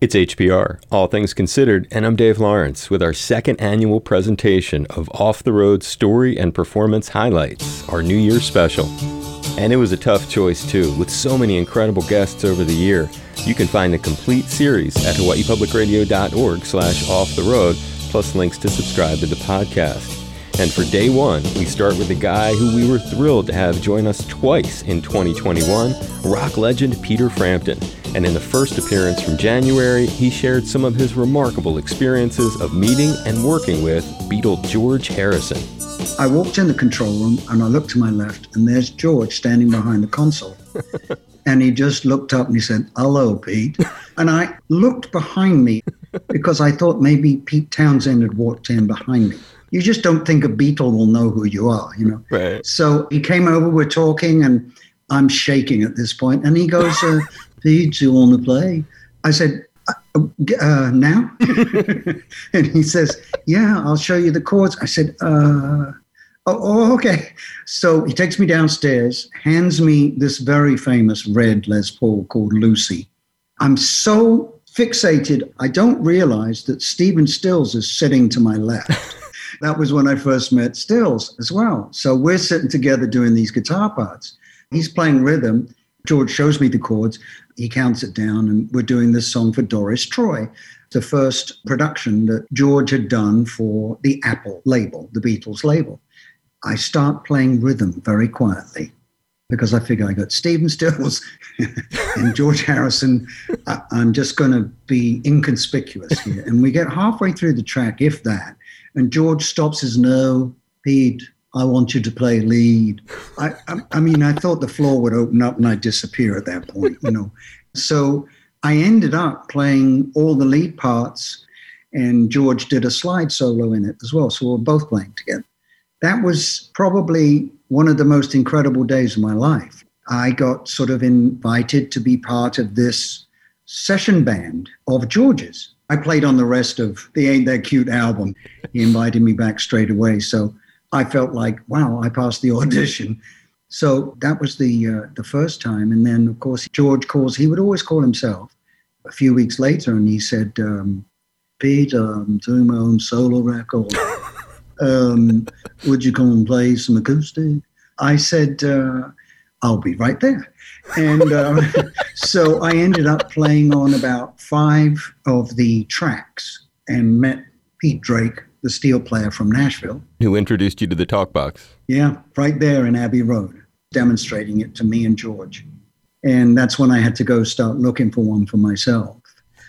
It's HPR, All Things Considered, and I'm Dave Lawrence with our second annual presentation of Off the Road Story and Performance Highlights, our New Year's special. And it was a tough choice too, with so many incredible guests over the year. You can find the complete series at hawaiipublicradio.org slash off the road, plus links to subscribe to the podcast. And for day one, we start with a guy who we were thrilled to have join us twice in 2021, rock legend Peter Frampton. And in the first appearance from January, he shared some of his remarkable experiences of meeting and working with Beatle George Harrison. I walked in the control room and I looked to my left, and there's George standing behind the console. and he just looked up and he said, Hello, Pete. And I looked behind me because I thought maybe Pete Townshend had walked in behind me you just don't think a Beatle will know who you are, you know. Right. So he came over, we're talking, and I'm shaking at this point. and he goes, uh, "Pete, you want to play?" I said, uh, uh, "Now?" and he says, "Yeah, I'll show you the chords." I said, uh, oh, "Oh, okay." So he takes me downstairs, hands me this very famous red Les Paul called Lucy. I'm so fixated, I don't realize that Stephen Stills is sitting to my left. That was when I first met Stills as well. So we're sitting together doing these guitar parts. He's playing rhythm. George shows me the chords. He counts it down, and we're doing this song for Doris Troy, the first production that George had done for the Apple label, the Beatles label. I start playing rhythm very quietly because I figure I got Stephen Stills and George Harrison. I, am just going to be inconspicuous here. And we get halfway through the track, if that, and George stops his no, Pete, I want you to play lead. I, I, I, mean, I thought the floor would open up and I'd disappear at that point, you know. So I ended up playing all the lead parts, and George did a slide solo in it as well. So we we're both playing together. That was probably one of the most incredible days of my life. I got sort of invited to be part of this session band of George's. I played on the rest of the Ain't That Cute album. He invited me back straight away. So I felt like, wow, I passed the audition. So that was the uh, the first time. And then, of course, George calls, he would always call himself a few weeks later, and he said, um, Pete, I'm doing my own solo record. Um, would you come and play some acoustic? I said, uh, I'll be right there. And uh, so I ended up playing on about five of the tracks and met Pete Drake, the steel player from Nashville. Who introduced you to the talk box? Yeah, right there in Abbey Road, demonstrating it to me and George. And that's when I had to go start looking for one for myself.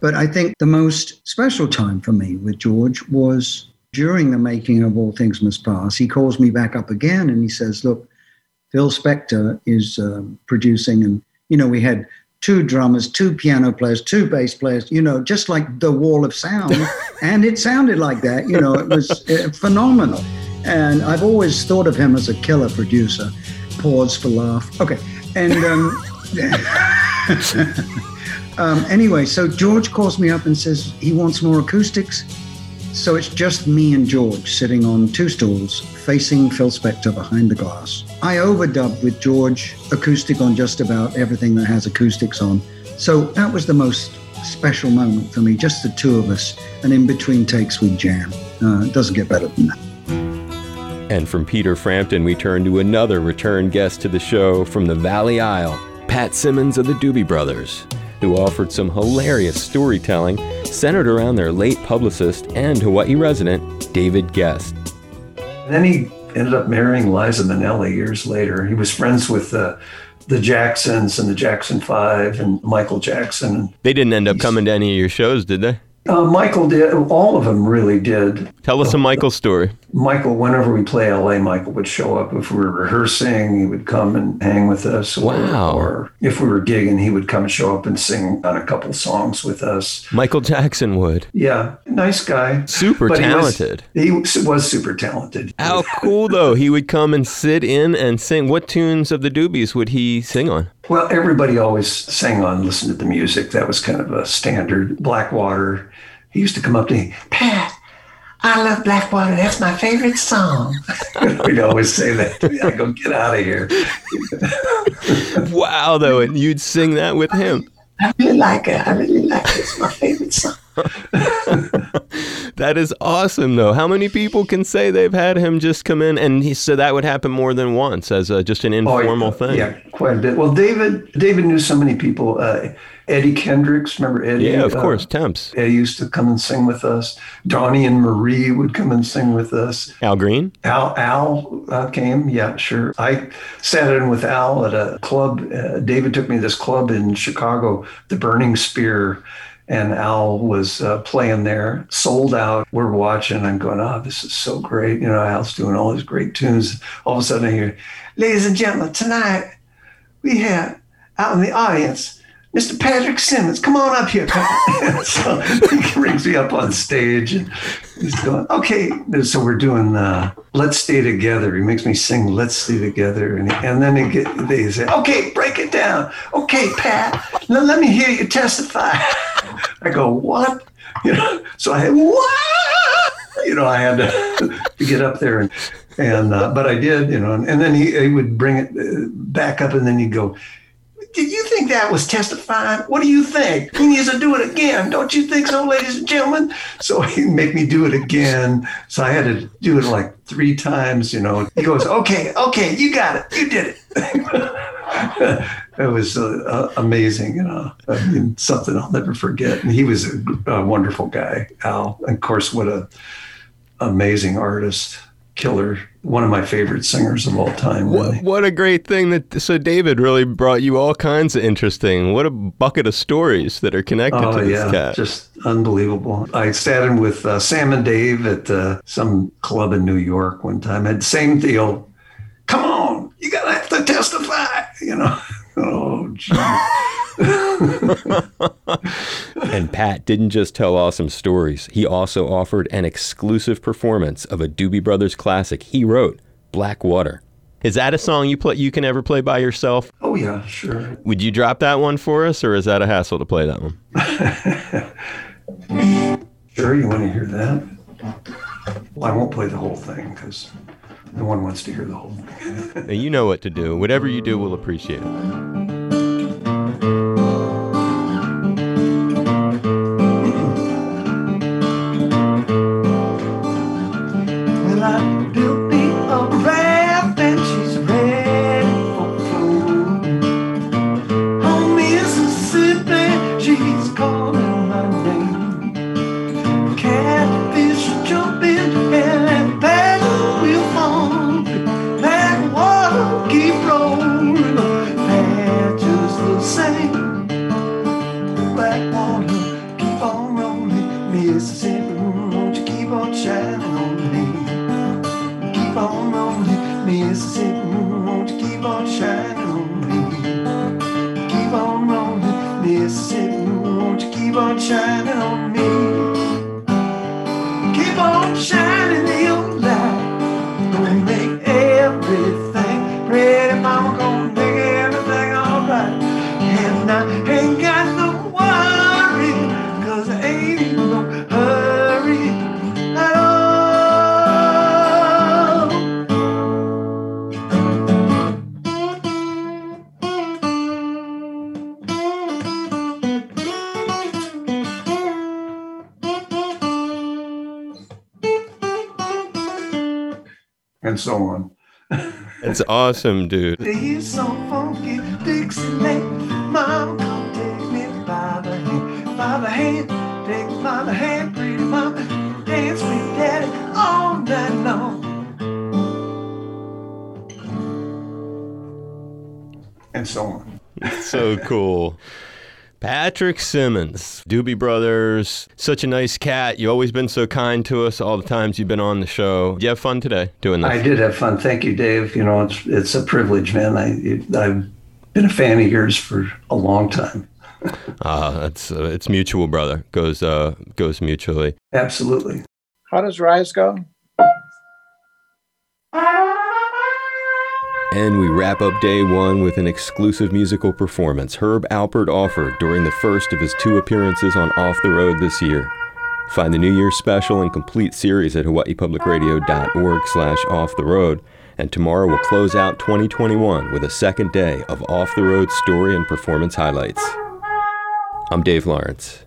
But I think the most special time for me with George was during the making of All Things Must Pass. He calls me back up again and he says, Look, Phil Spector is uh, producing, and you know we had two drummers, two piano players, two bass players. You know, just like the wall of sound, and it sounded like that. You know, it was uh, phenomenal. And I've always thought of him as a killer producer. Pause for laugh. Okay, and. Um, um, anyway, so George calls me up and says he wants more acoustics. So it's just me and George sitting on two stools facing Phil Spector behind the glass. I overdubbed with George acoustic on just about everything that has acoustics on. So that was the most special moment for me, just the two of us. And in between takes, we jam. Uh, it doesn't get better than that. And from Peter Frampton, we turn to another return guest to the show from the Valley Isle, Pat Simmons of the Doobie Brothers who offered some hilarious storytelling centered around their late publicist and Hawaii resident, David Gest. Then he ended up marrying Liza Minnelli years later. He was friends with uh, the Jacksons and the Jackson Five and Michael Jackson. They didn't end up coming to any of your shows, did they? Uh, Michael did. All of them really did. Tell us a Michael story. Michael, whenever we play LA, Michael would show up. If we were rehearsing, he would come and hang with us. Or, wow. Or if we were gigging, he would come and show up and sing on a couple songs with us. Michael Jackson would. Yeah, nice guy. Super but talented. He was, he was, super talented. How cool though! He would come and sit in and sing. What tunes of the Doobies would he sing on? Well, everybody always sang on, listened to the music. That was kind of a standard. Blackwater. He used to come up to me, Pat, I love Blackwater. That's my favorite song. We'd always say that. I go, get out of here. wow, though, and you'd sing that with him. I really like it. I really like it. It's my favorite That is awesome, though. How many people can say they've had him just come in? And he said that would happen more than once as a, just an informal oh, thing. Yeah, quite a bit. Well, David, David knew so many people. Uh, Eddie Kendricks, remember Eddie? Yeah, of uh, course, Temps. Eddie used to come and sing with us. Donnie and Marie would come and sing with us. Al Green? Al Al uh, came, yeah, sure. I sat in with Al at a club. Uh, David took me to this club in Chicago, the Burning Spear and Al was uh, playing there, sold out. We're watching. I'm going, oh, this is so great. You know, Al's doing all these great tunes. All of a sudden, I hear, ladies and gentlemen, tonight we have out in the audience Mr. Patrick Simmons, come on up here. so he brings me up on stage and he's going, okay. So we're doing uh, Let's Stay Together. He makes me sing Let's Stay Together. And, and then they, get, they say, okay, break it down. Okay, Pat, now let me hear you testify. I go, what? You know, so I what? You know, I had to, to get up there and, and uh, but I did, you know, and, and then he, he would bring it uh, back up and then he'd go, did you think that was testifying? What do you think? He needs to do it again. Don't you think so, ladies and gentlemen? So he'd make me do it again. So I had to do it like three times, you know. He goes, okay, okay, you got it. You did it. it was uh, uh, amazing, you know. I mean, something I'll never forget. And he was a, a wonderful guy, Al. And of course, what a amazing artist killer, one of my favorite singers of all time. Really. What, what, a great thing that so David really brought you all kinds of interesting. What a bucket of stories that are connected oh, to this yeah, cat. Just unbelievable. I sat in with uh, Sam and Dave at uh, some club in New York one time. Had same deal. Come on, you gotta have to testify. You know. oh, and Pat didn't just tell awesome stories. He also offered an exclusive performance of a Doobie Brothers classic he wrote, Black Water. Is that a song you play you can ever play by yourself? Oh yeah, sure. Would you drop that one for us or is that a hassle to play that one? sure, you want to hear that? Well, I won't play the whole thing because no one wants to hear the whole thing. you know what to do. Whatever you do, we'll appreciate it. It's a simple moon, won't you keep on shining on me? Keep on rolling, Mississippi moon, won't you keep on shining on me? Keep on rolling, Mississippi moon, won't you keep on shining on me? And so on. It's awesome, dude. He's so funky, Mom, come take me by the hand, by the hand, take me by the hand, pretty mama, dance with daddy all night long. And so on. so cool. Patrick Simmons, Doobie Brothers, such a nice cat. You've always been so kind to us all the times you've been on the show. Did you have fun today doing this? I did have fun. Thank you, Dave. You know, it's it's a privilege, man. I I've been a fan of yours for a long time. Ah, uh, it's uh, it's mutual, brother. Goes uh goes mutually. Absolutely. How does Rise go? And we wrap up day one with an exclusive musical performance Herb Alpert offered during the first of his two appearances on Off the Road this year. Find the New Year's special and complete series at hawaiipublicradio.org slash off the road. And tomorrow we'll close out 2021 with a second day of Off the Road story and performance highlights. I'm Dave Lawrence.